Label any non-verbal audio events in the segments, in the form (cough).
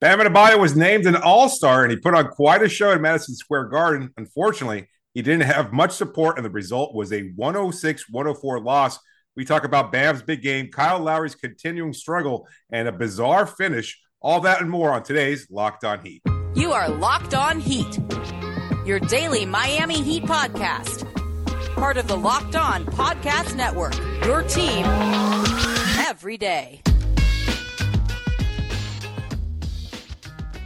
Bam Adebayo was named an All-Star, and he put on quite a show at Madison Square Garden. Unfortunately, he didn't have much support, and the result was a 106-104 loss. We talk about Bam's big game, Kyle Lowry's continuing struggle, and a bizarre finish. All that and more on today's Locked On Heat. You are Locked On Heat, your daily Miami Heat podcast. Part of the Locked On Podcast Network, your team every day.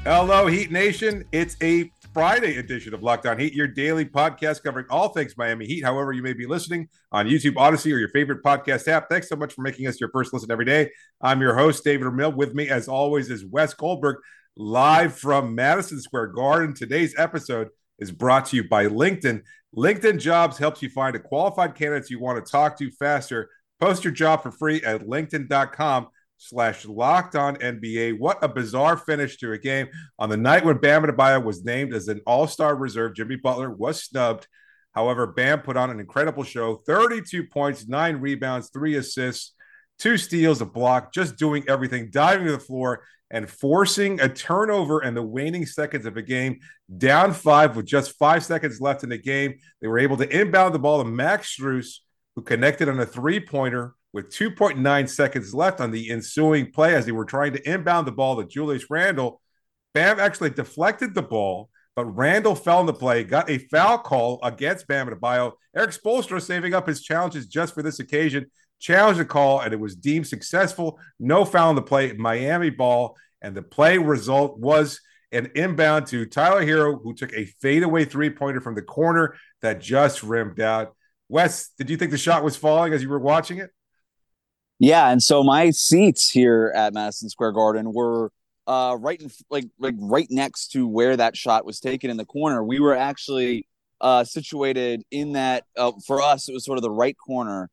Hello, Heat Nation. It's a Friday edition of Locked On Heat, your daily podcast covering all things Miami Heat. However, you may be listening on YouTube, Odyssey, or your favorite podcast app. Thanks so much for making us your first listen every day. I'm your host, David Ramil. With me, as always, is Wes Goldberg, live from Madison Square Garden. Today's episode is brought to you by LinkedIn. LinkedIn Jobs helps you find a qualified candidates you want to talk to faster. Post your job for free at linkedin.com slash locked on NBA. What a bizarre finish to a game. On the night when Bam Adebayo was named as an all-star reserve, Jimmy Butler was snubbed. However, Bam put on an incredible show 32 points, nine rebounds, three assists, two steals, a block, just doing everything, diving to the floor and forcing a turnover in the waning seconds of a game. Down five with just five seconds left in the game. They were able to inbound the ball to Max Strus, who connected on a three pointer with 2.9 seconds left on the ensuing play as they were trying to inbound the ball to Julius Randle. Bam actually deflected the ball, but Randle fell in the play, got a foul call against Bam Adebayo. Erik Spoelstra saving up his challenges just for this occasion, challenged the call, and it was deemed successful. No foul in the play, Miami ball, and the play result was an inbound to Tyler Herro, who took a fadeaway three pointer from the corner that just rimmed out. Wes, did you think the shot was falling as you were watching it? Yeah, and so my seats here at Madison Square Garden were uh, right in like like right next to where that shot was taken in the corner. We were actually uh, situated in that uh, for us it was sort of the right corner,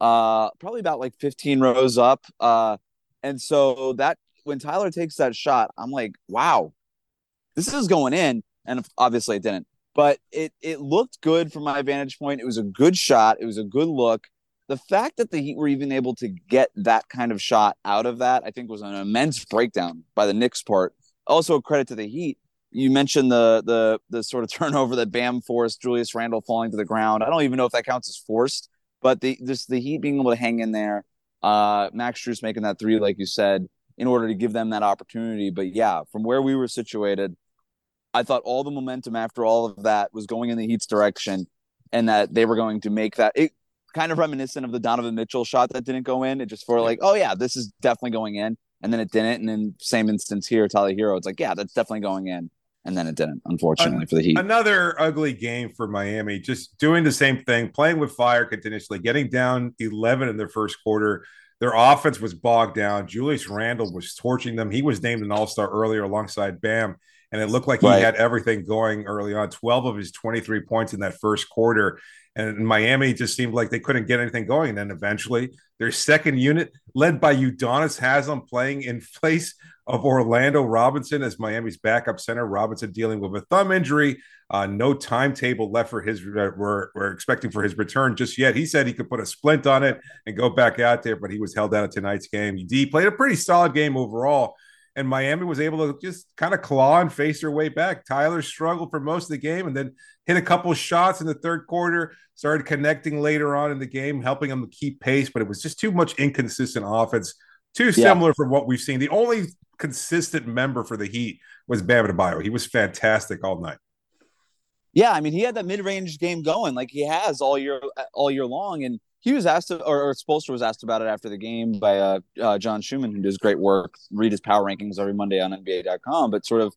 uh, probably about like 15 rows up. Uh, and so that when Tyler takes that shot, I'm like, wow, this is going in, and obviously it didn't, but it it looked good from my vantage point. It was a good shot. It was a good look the fact that the Heat were even able to get that kind of shot out of that, I think, was an immense breakdown by the Knicks part. Also, a credit to the Heat. You mentioned the the the sort of (laughs) turnover that Bam forced, Julius Randle falling to the ground. I don't even know if that counts as forced, but the just the Heat being able to hang in there, uh, Max Strus making that three, like you said, in order to give them that opportunity. But yeah, from where we were situated, I thought all the momentum after all of that was going in the Heat's direction, and that they were going to make that. It, kind of reminiscent of the Donovan Mitchell shot that didn't go in. It just for like, oh yeah, this is definitely going in, and then it didn't. And then same instance here, Tyler Herro, it's like, yeah, that's definitely going in, and then it didn't. Unfortunately for the Heat, another ugly game for Miami. Just doing the same thing, playing with fire continuously, getting down eleven in their first quarter. Their offense was bogged down. Julius Randle was torching them. He was named an All Star earlier alongside Bam and it looked like he right. had everything going early on 12 of his 23 points in that first quarter and Miami just seemed like they couldn't get anything going. And then eventually, their second unit, led by Udonis Haslem, playing in (laughs) place of Orlando Robinson as Miami's backup center. Robinson dealing with a thumb injury. Uh, no timetable left for his. Uh, we're, we're expecting for his return just yet. He said he could put a splint on it and go back out there, but he was held out of tonight's game. D played a pretty solid game overall and Miami was able to just kind of claw and face their way back. Tyler struggled for most of the game and then hit a couple shots in the third quarter, started connecting later on in the game, helping them to keep pace, but it was just too much inconsistent offense, too similar yeah. from what we've seen. The only consistent member for the Heat was Bam Adebayo. He was fantastic all night. Yeah, I mean, he had that mid-range game going like he has all year all year long, and he was asked, or, or Spoelstra was asked about it after the game by uh, uh, John Schuhmann, who does great work. Read his power rankings every Monday on NBA.com. But sort of,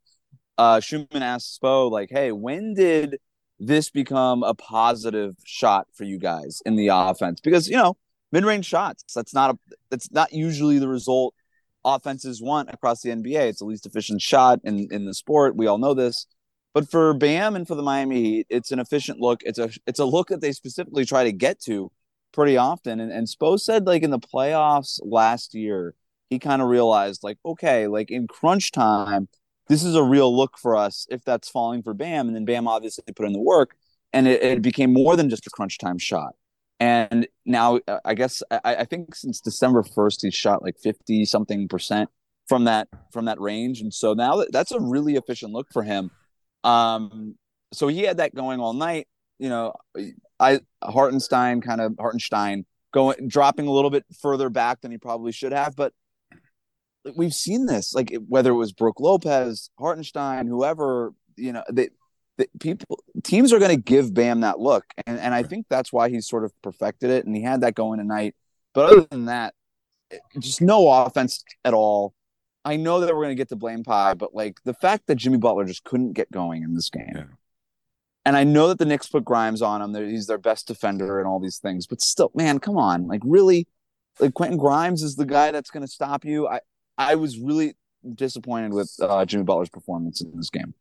uh, Schuhmann asked Spo, like, "Hey, when did this become a positive shot for you guys in the offense? Because you know, mid-range shots that's not a that's not usually the result offenses want across the NBA. It's the least efficient shot in in the sport. We all know this." But for Bam and for the Miami Heat, it's an efficient look. It's a it's a look that they specifically try to get to pretty often. And, and Spo said, like, in the playoffs last year, he kind of realized, like, okay, like in crunch time, this is a real look for us if that's falling for Bam. And then Bam obviously put in the work, and it, it became more than just a crunch time shot. And now, I guess, I, I think since December 1st, he's shot like 50 something percent from that from that range. And so now that, that's a really efficient look for him. Um, so he had that going all night. You know, I Hartenstein kind of Hartenstein going dropping a little bit further back than he probably should have, but we've seen this like whether it was Brook Lopez, Hartenstein, whoever, you know, they, they people teams are going to give Bam that look, and and I think that's why he's sort of perfected it, and he had that going tonight. But other than that, just no offense at all. I know that we're going to get to blame pie, but like the fact that Jimmy Butler just couldn't get going in this game. Yeah. And I know that the Knicks put Grimes on him. He's their best defender and all these things, but still, man, come on. Like, really? Like, Quentin Grimes is the guy that's going to stop you. I, I was really disappointed with uh, Jimmy Butler's performance in this game.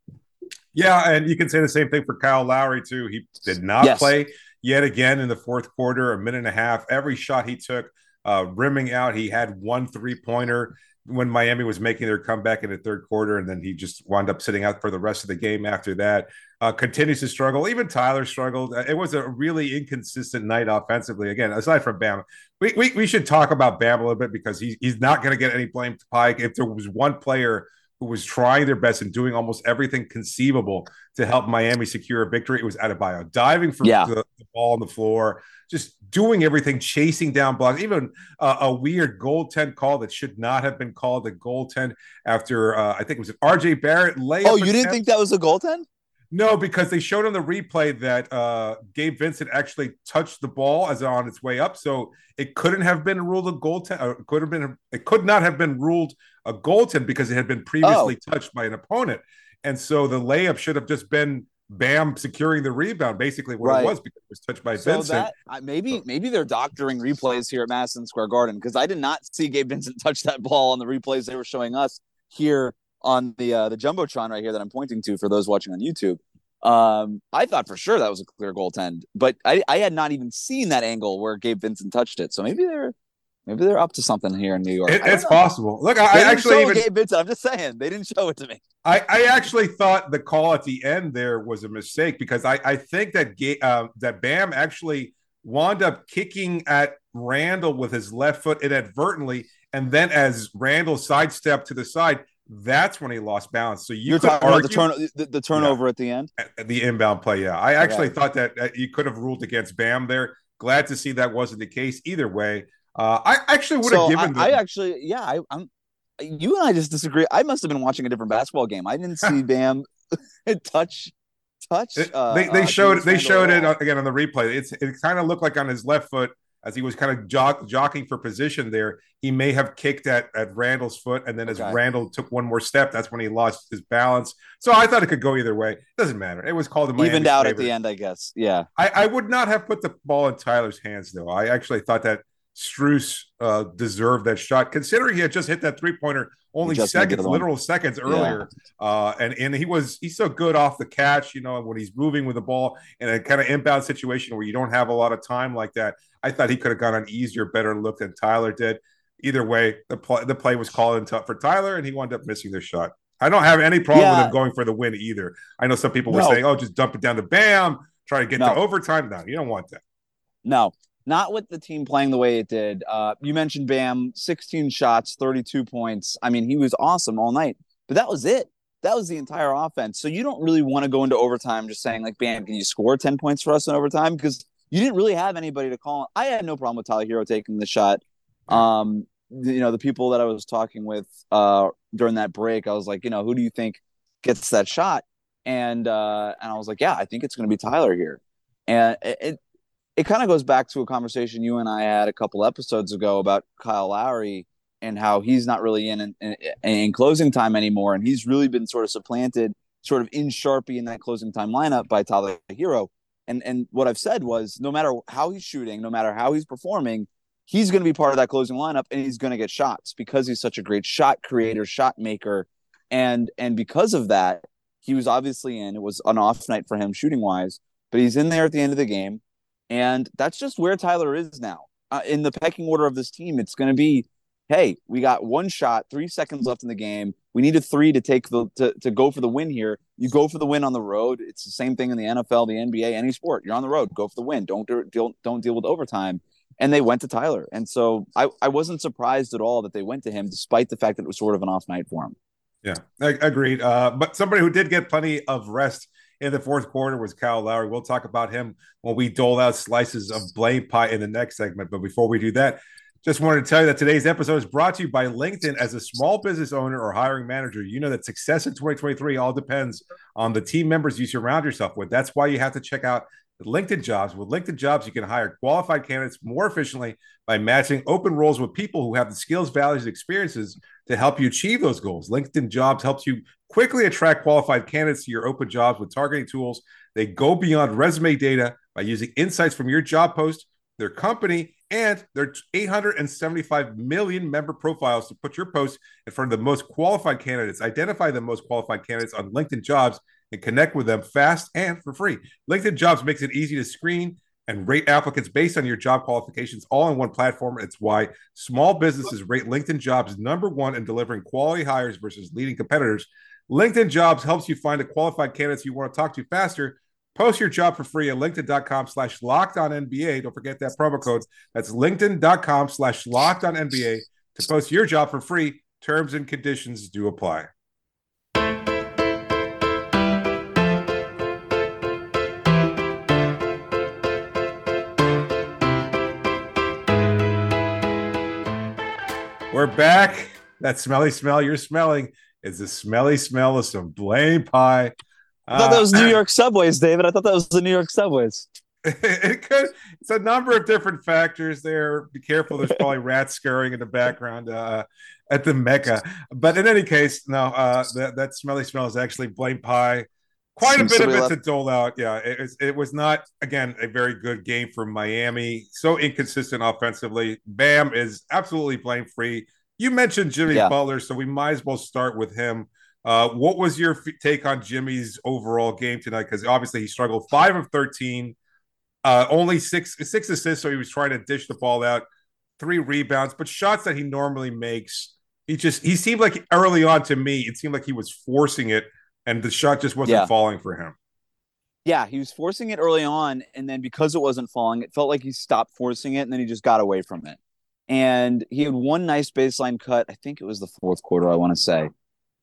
Yeah, and you can say the same thing for Kyle Lowry, too. He did not yes. play yet again in the fourth quarter, a minute and a half. Every shot he took, uh, rimming out. He had one three pointer when Miami was making their comeback in the third quarter, and then he just wound up sitting out for the rest of the game after that. Uh, continues to struggle. Even Tyler struggled. Uh, it was a really inconsistent night offensively. Again, aside from Bam, we, we, we should talk about Bam a little bit because he's he's not going to get any blame to Pike. If there was one player who was trying their best and doing almost everything conceivable to help Miami secure a victory. It was Adebayo diving for yeah. the, the, ball on the floor, just doing everything, chasing down blocks, even uh, a weird goaltend call that should not have been called a goaltend after uh, I think it was an RJ Barrett layup. Oh, you didn't attempt. think that was a goaltend? No, because they showed on the replay that uh, Gabe Vincent actually touched the ball as on its way up, so it couldn't have been ruled a goaltend. It could have been. It could not have been ruled a goaltend because it had been previously oh. touched by an opponent, and so the layup should have just been Bam securing the rebound. Basically, what right. it was because it was touched by so Vincent. That, maybe maybe they're doctoring replays here at Madison Square Garden because I did not see Gabe Vincent touch that ball on the replays they were showing us here on the uh, the jumbotron right here that I'm pointing to for those watching on YouTube. Um, I thought for sure that was a clear goaltend, but I, I had not even seen that angle where Gabe Vincent touched it. So maybe they're maybe they're up to something here in New York. It, it's know. possible. Look, I, I actually even Gabe Vincent. I'm just saying they didn't show it to me. I, I actually thought the call at the end there was a mistake because I, I think that uh, that Bam actually wound up kicking at Randle with his left foot inadvertently, and then as Randle sidestepped to the side, that's when he lost balance. So you are talking argue, about the, turn, the, the turnover yeah, at the end, the inbound play. Yeah, I actually thought that you could have ruled against Bam there. Glad to see that wasn't the case either way. Uh, I actually would have so given. I, I, actually, yeah, I, am You and I just disagree. I must have been watching a different basketball game. I didn't see (laughs) Bam (laughs) touch touch. Uh, they they uh, showed they showed it again on the replay. It's it kind of looked like on his left foot as he was kind of jog, jockeying for position there, he may have kicked at, at Randle's foot. And then as okay. Randle took one more step, that's when he lost his balance. So I thought it could go either way. It doesn't matter. It was called a evened out at the end, I guess. Yeah. I, I, would not have put the ball in Tyler's hands, though. I actually thought that Strus uh, deserved that shot, considering he had just hit that three pointer only seconds, literal seconds earlier. Yeah. Uh, and and he was he's so good off the catch, you know, when he's moving with the ball in a kind of inbound situation where you don't have a lot of time like that. I thought he could have gone an easier, better look than Tyler did. Either way, the play the play was called in for Tyler, and he wound up missing the shot. I don't have any problem yeah. with him going for the win either. I know some people were no. saying, "Oh, just dump it down to Bam, try to get no. to overtime." No, you don't want that. No, not with the team playing the way it did. Uh, you mentioned Bam, 16 shots, 32 points. I mean, he was awesome all night, but that was it. That was the entire offense. So you don't really want to go into overtime just saying, like, Bam, can you score 10 points for us in overtime? Because you didn't really have anybody to call. I had no problem with Tyler Herro taking the shot. Um, you know, the people that I was talking with uh, during that break, I was like, you know, who do you think gets that shot? And uh, and I was like, yeah, I think it's going to be Tyler Herro. And it, it kind of goes back to a conversation you and I had a couple episodes ago about Kyle Lowry and how he's not really in, in, in closing time anymore, and he's really been sort of supplanted, sort of in Sharpie in that closing time lineup by Tyler Herro. And and what I've said was, no matter how he's shooting, no matter how he's performing, he's going to be part of that closing lineup, and he's going to get shots because he's such a great shot creator, shot maker, and and because of that, he was obviously in. It was an off night for him shooting wise, but he's in there at the end of the game and that's just where Tyler is now. Uh, in the pecking order of this team, it's going to be, hey, we got one shot, three seconds left in the game. We need a three to take the to, to go for the win here. You go for the win on the road. It's the same thing in the NFL, the NBA, any sport. You're on the road, go for the win. Don't don't don't deal with overtime. and they went to Tyler. And so I, I wasn't surprised at all that they went to him, despite the fact that it was sort of an off night for him. Yeah, I agreed. Uh, but somebody who did get plenty of rest in the fourth quarter was Kyle Lowry. We'll talk about him when we dole out slices of blame pie in the next segment. But before we do that, just wanted to tell you that today's episode is brought to you by LinkedIn. As a small business owner or hiring manager, you know that success in 2023 all depends on the team members you surround yourself with. That's why you have to check out LinkedIn Jobs. With LinkedIn Jobs, you can hire qualified candidates more efficiently by matching open roles with people who have the skills, values, and experiences to help you achieve those goals. LinkedIn Jobs helps you quickly attract qualified candidates to your open jobs with targeting tools. They go beyond resume data by using insights from your job post, their company, and their 875 million member profiles to put your post in front of the most qualified candidates. Identify the most qualified candidates on LinkedIn Jobs and connect with them fast and for free. LinkedIn Jobs makes it easy to screen and rate applicants based on your job qualifications all in one platform. It's why small businesses rate LinkedIn Jobs number one in delivering quality hires versus leading competitors. LinkedIn Jobs helps you find the qualified candidates you want to talk to faster Post your job for free at linkedin.com slash locked on NBA. Don't forget that promo code. That's linkedin.com slash locked on NBA to post your job for free. Terms and conditions do apply. We're back. That smelly smell you're smelling is the smelly smell of some blame pie I thought that was New uh, York subways, David. I thought that was the New York subways. (laughs) it could. It's a number of different factors there. Be careful. There's probably (laughs) rats scurrying in the background uh, at the Mecca. But in any case, no. Uh, that that smelly smell is actually blame pie. Quite a bit of it left. to dole out. Yeah, it, it, it was not again a very good game for Miami. So inconsistent offensively. Bam is absolutely blame free. You mentioned Jimmy yeah. Butler, so we might as well start with him. Uh, what was your f- take on Jimmy's overall game tonight? Because obviously he struggled five of thirteen, uh, only six six assists, so he was trying to dish the ball out, three rebounds, but shots that he normally makes, he just he seemed like early on to me, it seemed like he was forcing it, and the shot just wasn't yeah. falling for him. Yeah, he was forcing it early on, and then because it wasn't falling, it felt like he stopped forcing it, and then he just got away from it. And he had one nice baseline cut. I think it was the fourth quarter. I want to say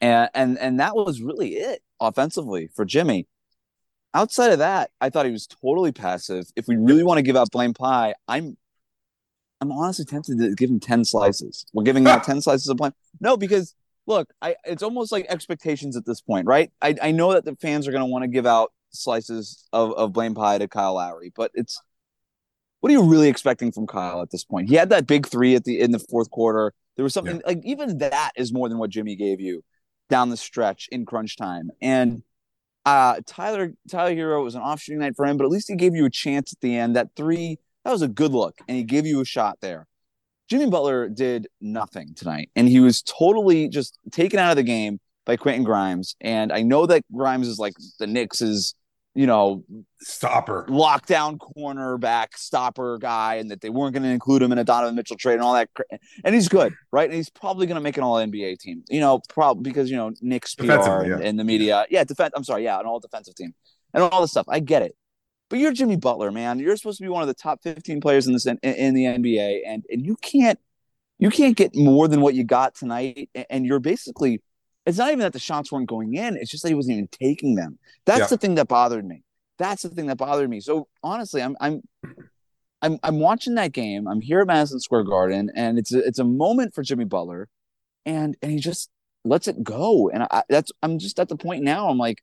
and and and that was really it offensively for Jimmy. Outside of that, I thought he was totally passive. If we really want to give out blame pie, I'm I'm honestly tempted to give him 10 slices. We're giving out (laughs) 10 slices of blame. No, because look, I it's almost like expectations at this point, right? I, I know that the fans are gonna want to give out slices of, of blame pie to Kyle Lowry, but it's what are you really expecting from Kyle at this point? He had that big three at the in the fourth quarter. There was something yeah. like even that is more than what Jimmy gave you down the stretch in crunch time. And uh, Tyler Tyler Herro was an off shooting night for him, but at least he gave you a chance at the end. That three, that was a good look, and he gave you a shot there. Jimmy Butler did nothing tonight, and he was totally just taken out of the game by Quentin Grimes. And I know that Grimes is like the Knicks' you know, stopper, lockdown cornerback, stopper guy, and that they weren't going to include him in a Donovan Mitchell trade and all that. And he's good, right? And he's probably going to make an All NBA team, you know, probably because you know Knicks PR and, and, the media, yeah, defense. I'm sorry, yeah, an all defensive team and all this stuff. I get it, but you're Jimmy Butler, man. You're supposed to be one of the top 15 players in this in, in the NBA, and and you can't you can't get more than what you got tonight, and you're basically it's not even that the shots weren't going in. It's just that he wasn't even taking them. That's yeah. the thing that bothered me. That's the thing that bothered me. So honestly, I'm I'm I'm I'm watching that game. I'm here at Madison Square Garden, and it's a, it's a moment for Jimmy Butler, and and he just lets it go. And I, that's I'm just at the point now. I'm like,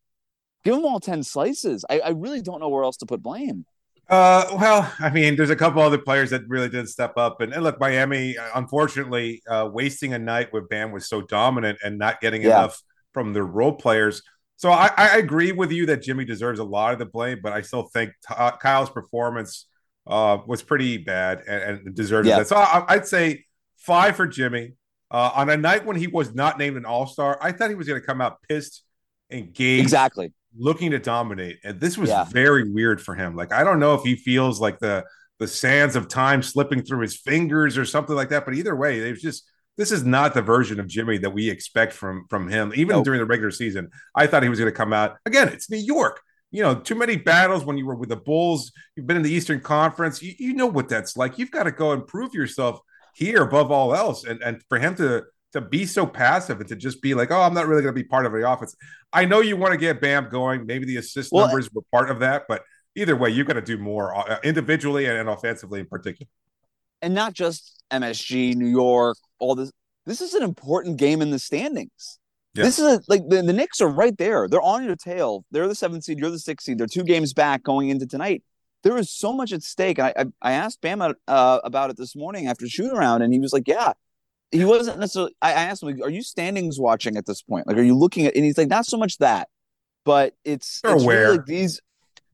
give him all ten slices. I, I really don't know where else to put blame. Uh, well, I mean, there's a couple other players that really did step up, and, and look, Miami, unfortunately, uh, wasting a night with Bam was so dominant and not getting yeah. enough from the role players. So I, I, agree with you that Jimmy deserves a lot of the blame, but I still think t- uh, Kyle's performance uh, was pretty bad and, and deserves yeah. that. So I, would say five for Jimmy. Uh, on a night when he was not named an All Star, I thought he was going to come out pissed, and engaged, exactly looking to dominate. And this was yeah. very weird for him. Like I don't know if he feels like the the sands of time slipping through his fingers or something like that. But either way, it was just this is not the version of Jimmy that we expect from from him. Even during the regular season, I thought he was going to come out again. It's New York. you know, too many battles when you were with the Bulls. You've been in the Eastern Conference. You, you know what that's like. You've got to go and prove yourself here above all else. And and for him to to be so passive and to just be like, oh, I'm not really going to be part of the offense. I know you want to get Bam going. Maybe the assist well, numbers were part of that, but either way, you've got to do more uh, individually and offensively in particular. And not just MSG, New York, all this. This is an important game in the standings. Yeah. This is a, like the, the Knicks are right there. They're on your tail. They're the seventh seed. You're the sixth seed. They're two games back going into tonight. There is so much at stake. I I, I asked Bama uh, about it this morning after shoot around, and he was like, "Yeah." He wasn't necessarily. I, asked him, "Are you standings watching at this point? Like, are you looking at?" And he's like, "Not so much that, but it's, they're it's aware. Really like these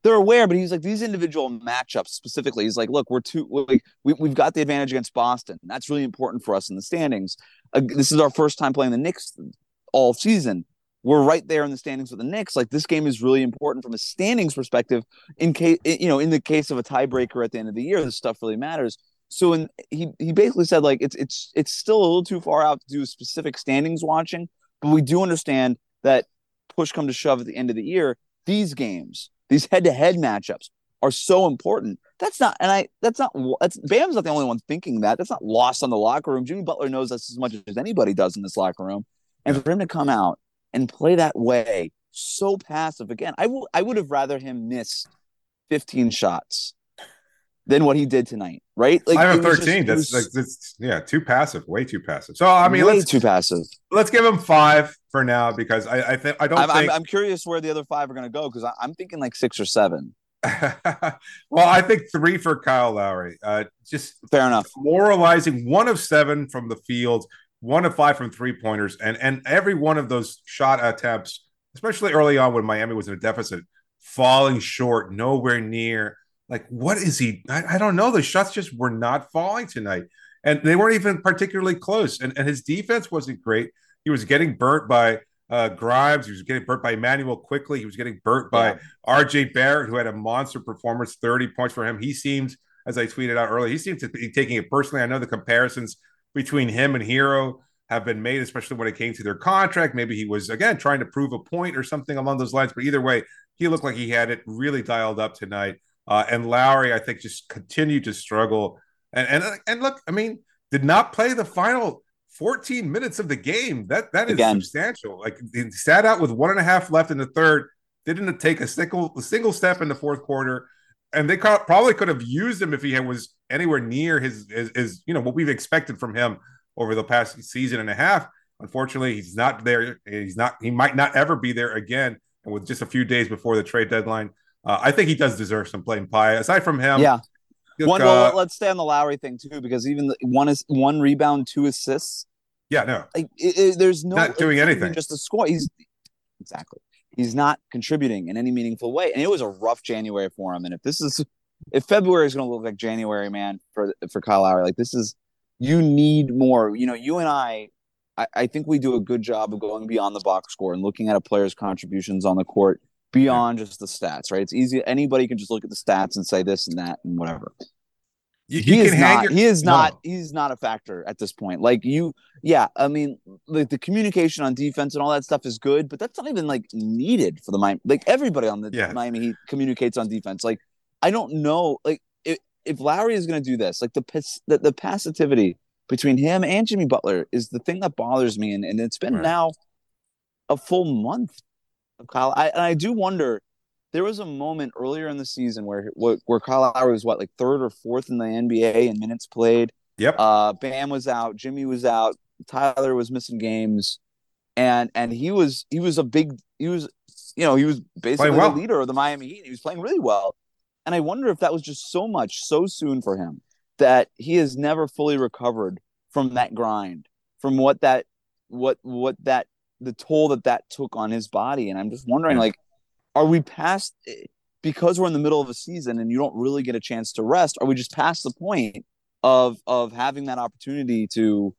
they're aware, but he's like these individual matchups specifically. He's like, look, we're two, we, we've got the advantage against Boston. That's really important for us in the standings. Uh, this is our first time playing the Knicks all season we're right there in the standings with the Knicks. Like this game is really important from a standings perspective. In case you know, in the case of a tiebreaker at the end of the year, this stuff really matters. So, and he he basically said like it's it's it's still a little too far out to do specific standings watching, but we do understand that push come to shove at the end of the year, these games, these head to head matchups are so important. That's not, and I, that's not, that's Bam's not the only one thinking that. That's not lost on the locker room. Jimmy Butler knows this as much as anybody does in this locker room. And for him to come out and play that way so passive again i will i would have rather him miss 15 shots than what he did tonight right? Like i have 13 just, that's like that's yeah too passive way too passive. So i mean way let's too passive. let's give him five for now because i i think i don't I'm, think... I'm, I'm, curious where the other five are going to go because i'm thinking like six or seven. (laughs) Well i think three for kyle lowry uh just fair enough. moralizing one of seven from the field one of five from three pointers, and and every one of those shot attempts, especially early on when Miami was in a deficit, falling short, nowhere near. Like, what is he? I, I don't know. The shots just were not falling tonight, and they weren't even particularly close. And and his defense wasn't great. He was getting burnt by uh, Grimes. He was getting burnt by Immanuel Quickley. He was getting burnt by yeah. RJ Barrett, who had a monster performance, 30 points for him. He seemed, as I tweeted out earlier, he seemed to be taking it personally. I know the comparisons between him and Herro have been made, especially when it came to their contract. Maybe he was again trying to prove a point or something along those lines. But either way, he looked like he had it really dialed up tonight. Uh, and Lowry, I think, just continued to struggle. And and and look, I mean, did not play the final 14 minutes of the game. That that is again. substantial. Like he sat out with one and a half left in the third. Didn't take a single a single step in the fourth quarter and they probably could have used him if he was anywhere near his, his, his you know what we've expected from him over the past season and a half. Unfortunately, he's not there. He's not. He might not ever be there again. And with just a few days before the trade deadline, uh, I think he does deserve some playing pie. Aside from him, yeah. Look, one, well, uh, let's stay on the Lowry thing too, because even the, one is one rebound, two assists. Yeah, no, like it, it, there's no not doing anything. Just a score. He's exactly he's not contributing in any meaningful way. And it was a rough January for him. And if this is if February is going to look like January, man, for for Kyle Lowry, like this is you need more. You know, you and I, I, I think we do a good job of going beyond the box score and looking at a player's contributions on the court beyond just the stats. Right? It's easy. Anybody can just look at the stats and say this and that and whatever. You, he, is not, your... he is not. No. He's not a factor at this point. Like you, yeah. I mean, like the communication on defense and all that stuff is good, but that's not even like needed for the Miami. Like everybody on the yeah. Miami Heat communicates on defense. Like I don't know. Like if, if Lowry is going to do this, like the, the the passivity between him and Jimmy Butler is the thing that bothers me, and, and it's been right. now a full month of Kyle. I and I do wonder there was a moment earlier in the season where where Kyle Lowry was what like third or fourth in the NBA in minutes played. Yep. Uh, Bam was out, Jimmy was out, Tyler was missing games, and and he was he was a big he was you know he was basically well. the leader of the Miami Heat. He was playing really well, and I wonder if that was just so much so soon for him that he has never fully recovered from that grind, from what that what what that the toll that that took on his body. And I'm just wondering, like are we past because we're in the middle of a season and you don't really get a chance to rest? Are we just past the point of of having that opportunity to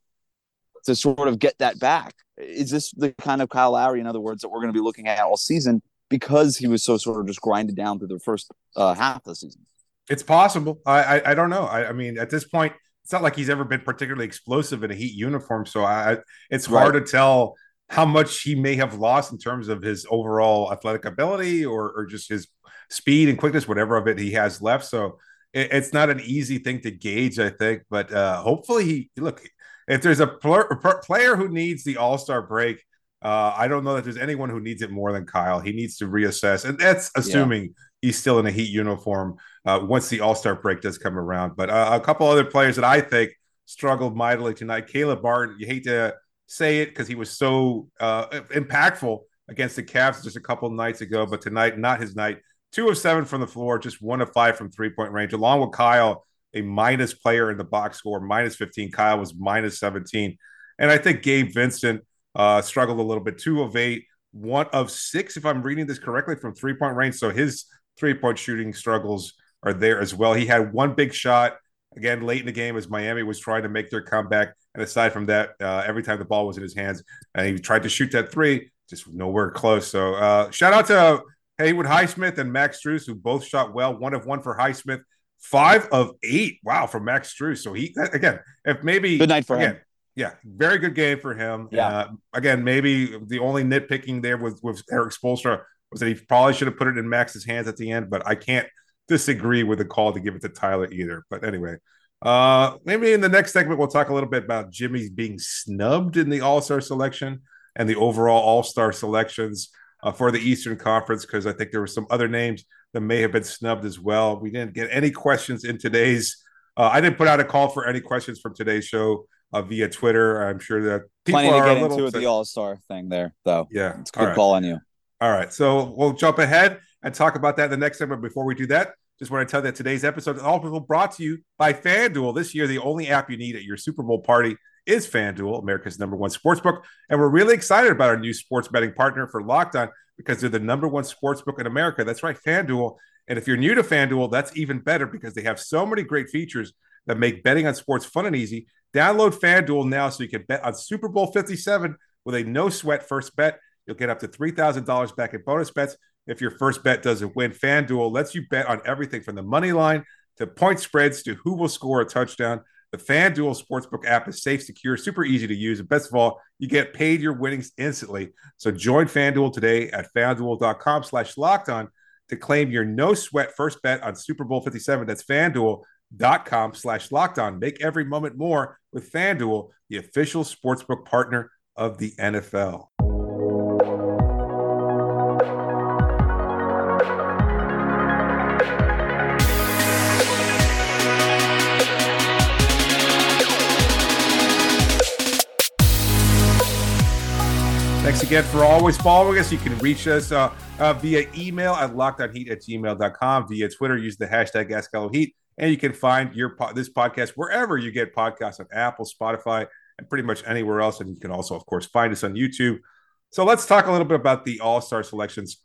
to sort of get that back? Is this the kind of Kyle Lowry, in other words, that we're going to be looking at all season because he was so sort of just grinded down through the first uh, half of the season? It's possible. I I, I don't know. I, I, mean, at this point, it's not like he's ever been particularly explosive in a Heat uniform. So I, it's hard right. to tell how much he may have lost in terms of his overall athletic ability or, or just his speed and quickness, whatever of it he has left. So it, it's not an easy thing to gauge, I think. But uh, hopefully, he look if there's a pl- player who needs the All Star break. Uh, I don't know that there's anyone who needs it more than Kyle. He needs to reassess, and that's assuming yeah. he's still in a Heat uniform uh, once the All Star break does come around. But uh, a couple other players that I think struggled mightily tonight. Caleb Martin, you hate to say it because he was so uh, impactful against the Cavs just a couple nights ago, but tonight, not his night. Two of seven from the floor, just one of five from three point range, along with Kyle a minus player in the box score, minus 15. Kyle was minus 17. And I think Gabe Vincent uh, struggled a little bit. Two of eight, one of six, if I'm reading this correctly, from three point range. So his three point shooting struggles are there as well. He had one big shot again late in the game as Miami was trying to make their comeback. And aside from that, uh, every time the ball was in his hands and he tried to shoot that three, just nowhere close. So uh, shout out to Haywood Highsmith and Max Strus, who both shot well. One of one for Highsmith Five of eight. Wow, from Max Strus. So he again, if maybe good night for again, him. Yeah, very good game for him. Yeah. Uh, again, maybe the only nitpicking there with with Erik Spoelstra was that he probably should have put it in Max's hands at the end, but I can't disagree with the call to give it to Tyler either. But anyway, uh, maybe in the next segment we'll talk a little bit about Jimmy being snubbed in the All Star selection and the overall All Star selections uh, for the Eastern Conference because I think there were some other names that may have been snubbed as well. We didn't get any questions in today's. Uh, I didn't put out a call for any questions from today's show uh, via Twitter. I'm sure that people Plenty are to get into the All Star thing there, though. Yeah, it's a good right. call on you. All right, so we'll jump ahead and talk about that in the next segment. Before we do that, just want to tell you that today's episode is all brought to you by FanDuel. This year, the only app you need at your Super Bowl party is FanDuel, America's number one sports book. And we're really excited about our new sports betting partner for Locked On because they're the number one sports book in America. That's right, FanDuel. And if you're new to FanDuel, that's even better because they have so many great features that make betting on sports fun and easy. Download FanDuel now so you can bet on Super Bowl 57 with a no sweat first bet. You'll get up to $3,000 back in bonus bets if your first bet doesn't win. FanDuel lets you bet on everything from the money line to point spreads to who will score a touchdown. The FanDuel Sportsbook app is safe, secure, super easy to use. And best of all, you get paid your winnings instantly. So join FanDuel today at fanduel.com slash locked on to claim your no sweat first bet on Super Bowl 57. That's fanduel.com slash locked on. Make every moment more with FanDuel, the official sportsbook partner of the NFL. Thanks again for always following us. You can reach us uh, uh, via email at lockedonheat at gmail.com, via Twitter, use the hashtag AskHelloHeat, and you can find your po- this podcast wherever you get podcasts on Apple, Spotify, and pretty much anywhere else. And you can also, of course, find us on YouTube. So let's talk a little bit about the All Star selections.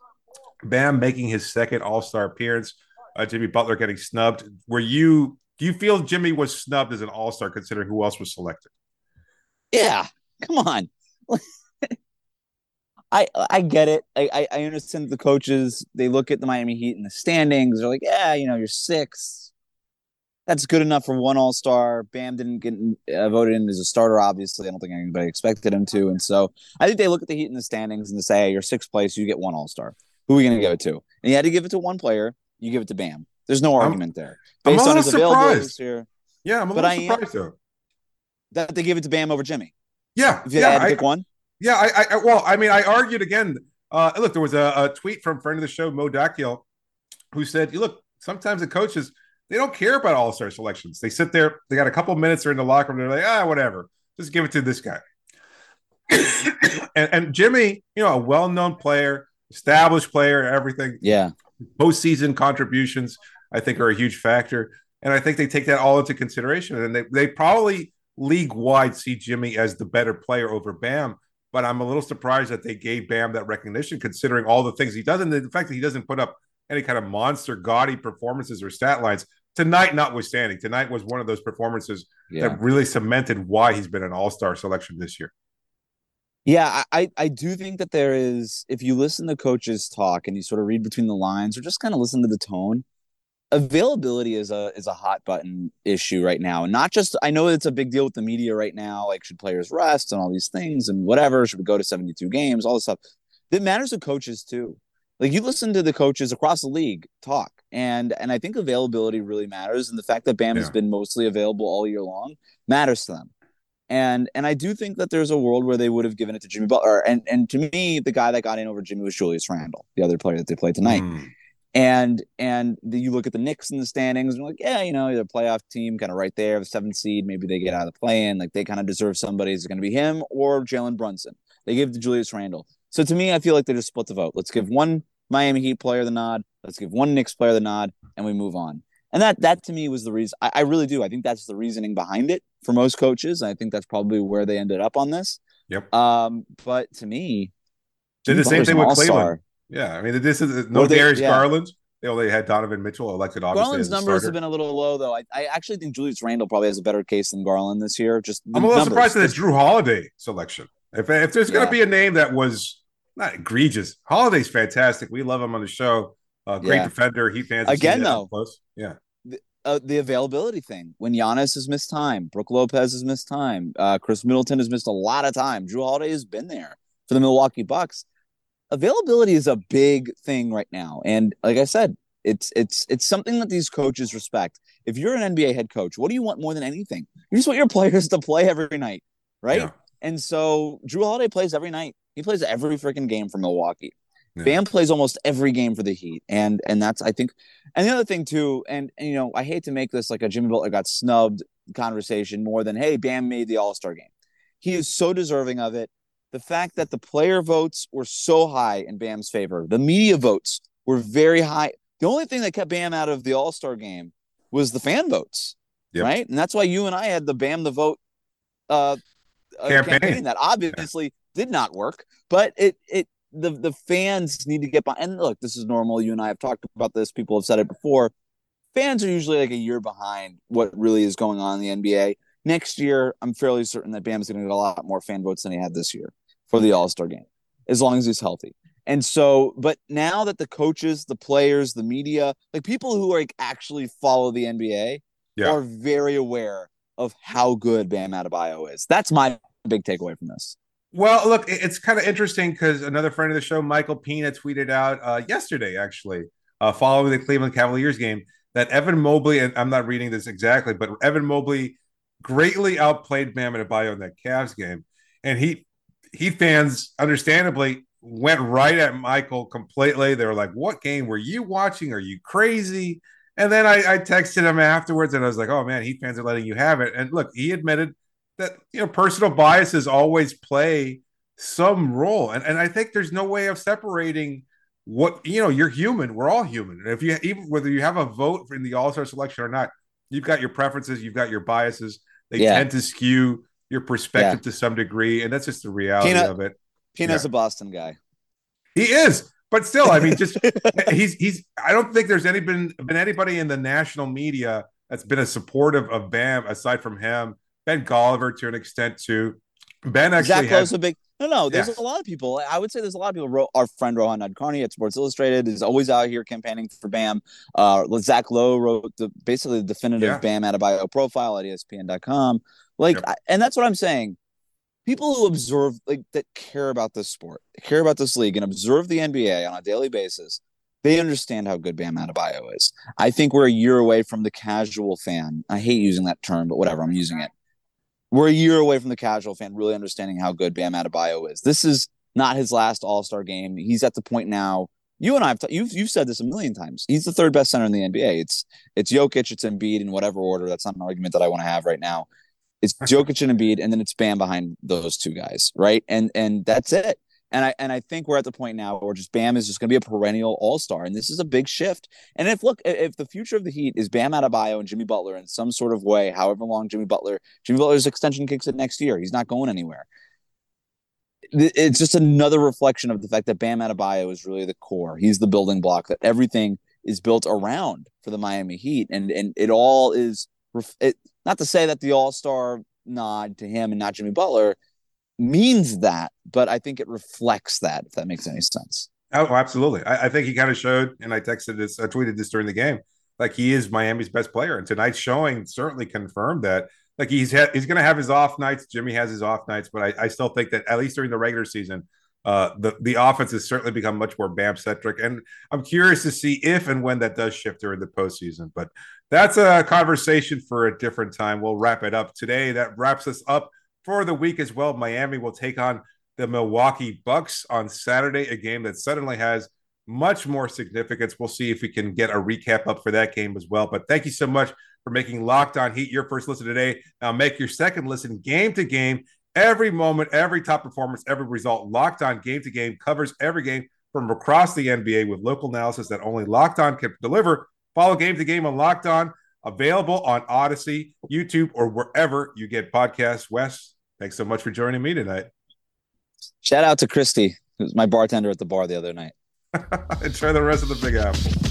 Bam making his second All Star appearance. Uh, Jimmy Butler getting snubbed. Were you? Do you feel Jimmy was snubbed as an All Star, considering who else was selected? Yeah, come on. (laughs) I I get it. I, I understand the coaches. They look at the Miami Heat in the standings. They're like, yeah, you know, you're six. That's good enough for one All Star. Bam didn't get uh, voted in as a starter. Obviously, I don't think anybody expected him to. And so I think they look at the Heat in the standings and they say, hey, you're sixth place. You get one All Star. Who are we going to give it to? And you had to give it to one player. You give it to Bam. There's no argument I'm, there. Based on his surprised. here. Yeah, I'm a little surprised though. That they give it to Bam over Jimmy. Yeah, if you yeah, had to I, pick one. Yeah, I, I well, I mean, I argued again. Uh, look, there was a, a tweet from friend of the show, Mo Dakhil, who said, "You "Look, sometimes the coaches they don't care about all star selections. They sit there, they got a couple minutes, they're in the locker room, they're like, ah, whatever, just give it to this guy." (coughs) and, and Jimmy, you know, a well known player, established player, everything. Yeah, postseason contributions, I think, are a huge factor, and I think they take that all into consideration, and they they probably league wide see Jimmy as the better player over Bam but I'm a little surprised that they gave Bam that recognition, considering all the things he does, and the fact that he doesn't put up any kind of monster, gaudy performances or stat lines tonight, notwithstanding. Tonight was one of those performances yeah. that really cemented why he's been an All Star selection this year. Yeah, I I do think that there is. If you listen to coaches talk and you sort of read between the lines, or just kind of listen to the tone, availability is a is a hot button issue right now. And not just I know it's a big deal with the media right now, like should players rest and all these things and whatever, should we go to 72 games, all this stuff. That matters to coaches too. Like you listen to the coaches across the league talk, and and I think availability really matters, and the fact that Bam yeah. has been mostly available all year long matters to them. And and I do think that there's a world where they would have given it to Jimmy Butler. And and to me, the guy that got in over Jimmy was Julius Randle, the other player that they played tonight. Mm. And and the, you look at the Knicks in the standings, and you're like, yeah, you know, the playoff team kind of right there, the seventh seed. Maybe they get out of the play in. Like they kind of deserve somebody. Is it going to be him or Jalen Brunson? They give to Julius Randle. So to me, I feel like they just split the vote. Let's give one Miami Heat player the nod. Let's give one Knicks player the nod, and we move on. And that that to me was the reason. I, I really do. I think that's the reasoning behind it for most coaches. I think that's probably where they ended up on this. Yep. Um, but to me, did the same thing with Cleveland. Yeah, I mean, this is no Darius yeah. Garland. They only had Donovan Mitchell elected. Obviously, Garland's numbers starter. have been a little low, though. I, I actually think Julius Randle probably has a better case than Garland this year. Just I'm a little numbers. surprised at the Jrue Holiday selection. If if there's going to be a name that was not egregious, Holiday's fantastic. We love him on the show. Uh, great yeah. defender. He fans again though. Yeah. The, uh, the availability thing when Giannis has missed time, Brook Lopez has missed time, uh, Khris Middleton has missed a lot of time. Jrue Holiday has been there for the Milwaukee Bucks. Availability is a big thing right now, and like I said, it's it's it's something that these coaches respect. If you're an NBA head coach, what do you want more than anything? You just want your (laughs) players to play every night, right? Yeah. And so Jrue Holiday plays every night. He plays every freaking game for Milwaukee. Yeah. Bam plays almost every game for the Heat, and and that's I think. And the other thing too, and, and you know, I hate to make this like a Jimmy Butler got snubbed conversation more than hey, Bam made the All Star game. He is so deserving of it. The fact that the player votes were so high in Bam's favor, the media votes were very high. The only thing that kept Bam out of the All Star game was the fan votes, yep. right? And that's why you and I had the Bam the vote uh, campaign. campaign. that obviously yeah. did not work, but it it the the fans need to get by. And look, this is normal. You and I have talked about this. People have said it before. Fans are usually like a year behind what really is going on in the NBA. Next year, I'm fairly certain that Bam is going to get a lot more fan votes than he had this year for the All Star game, as long as he's healthy. And so, but now that the coaches, the players, the media, like people who like actually follow the NBA yeah. are very aware of how good Bam Adebayo is. That's my big takeaway from this. Well, look, it's kind of interesting because another friend of the show, Michael Pina, tweeted out uh, yesterday, actually, uh, following the Cleveland Cavaliers game, that Evan Mobley, and I'm not reading this exactly, but Evan Mobley greatly outplayed Bam Adebayo in that Cavs game. And he, he fans, understandably, went right at Michael completely. They were like, "What game were you watching? Are you crazy?" And then I, I texted him afterwards, and I was like, "Oh man, Heat fans are letting you have it." And look, he admitted that you know personal biases always play some role, and and I think there's no way of separating what you know. You're human. We're all human. And if you even whether you have a vote in the All Star selection or not, you've got your preferences, you've got your biases. They yeah. tend to skew your perspective yeah. to some degree, and that's just the reality Peanut, of it. Pina's yeah. a Boston guy. He is, but still, I mean, just (laughs) he's he's. I don't think there's any been been anybody in the national media that's been a supportive of Bam aside from him. Ben Golliver to an extent too. Ben actually Zach a big. No, no, there's a lot of people. I would say there's a lot of people. Our friend Rohan Nadkarni at Sports Illustrated is always out here campaigning for Bam. Uh, Zach Lowe wrote the basically the definitive yeah. Bam Adebayo profile at ESPN.com. Like, yep. I, and that's what I'm saying people who observe like that care about this sport, care about this league, and observe the NBA on a daily basis, they understand how good Bam Adebayo is. I think we're a year away from the casual fan. I hate using that term, but whatever, I'm using it. We're a year away from the casual fan really understanding how good Bam Adebayo is. This is not his last All Star game. He's at the point now. You and I have t- you've you've said this a million times. He's the third best center in the NBA. It's it's Jokic, it's Embiid in whatever order. That's not an argument that I want to have right now. It's (laughs) Jokic and Embiid, and then it's Bam behind those two guys, right? And and that's it. And I and I think we're at the point now where just Bam is just going to be a perennial All Star, and this is a big shift. And if look, if the future of the Heat is Bam Adebayo and Jimmy Butler in some sort of way, however long Jimmy Butler, Jimmy Butler's extension kicks it next year, he's not going anywhere. It's just another reflection of the fact that Bam Adebayo is really the core. He's the building block that everything is built around for the Miami Heat, and and it all is. It, not to say that the All Star nod to him and not Jimmy Butler means that, but I think it reflects that. If that makes any sense. Oh, absolutely. I, I think he kind of showed, and I texted this, I tweeted this during the game. like he is Miami's best player. And tonight's showing certainly confirmed that. Like he's ha- he's going to have his off nights. Jimmy has his off nights, but I, I still think that at least during the regular season, uh, the the offense has certainly become much more Bam centric, and I'm curious to see if and when that does shift during the postseason. But that's a conversation for a different time. We'll wrap it up today. That wraps us up for the week as well. Miami will take on the Milwaukee Bucks on Saturday, a game that suddenly has much more significance. We'll see if we can get a recap up for that game as well. But thank you so much for making Locked On Heat your first listen today. Now make your second listen game to game Every moment, every top performance, every result, Locked On Game to Game covers every game from across the NBA with local analysis that only Locked On can deliver. Follow Game to Game on Locked On, available on Odyssey, YouTube, or wherever you get podcasts. Wes, thanks so much for joining me tonight. Shout out to Christy, who's my bartender at the bar the other night. (laughs) Enjoy the rest of the Big Apple.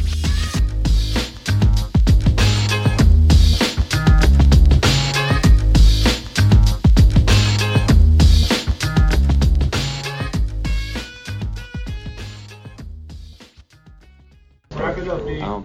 Oh.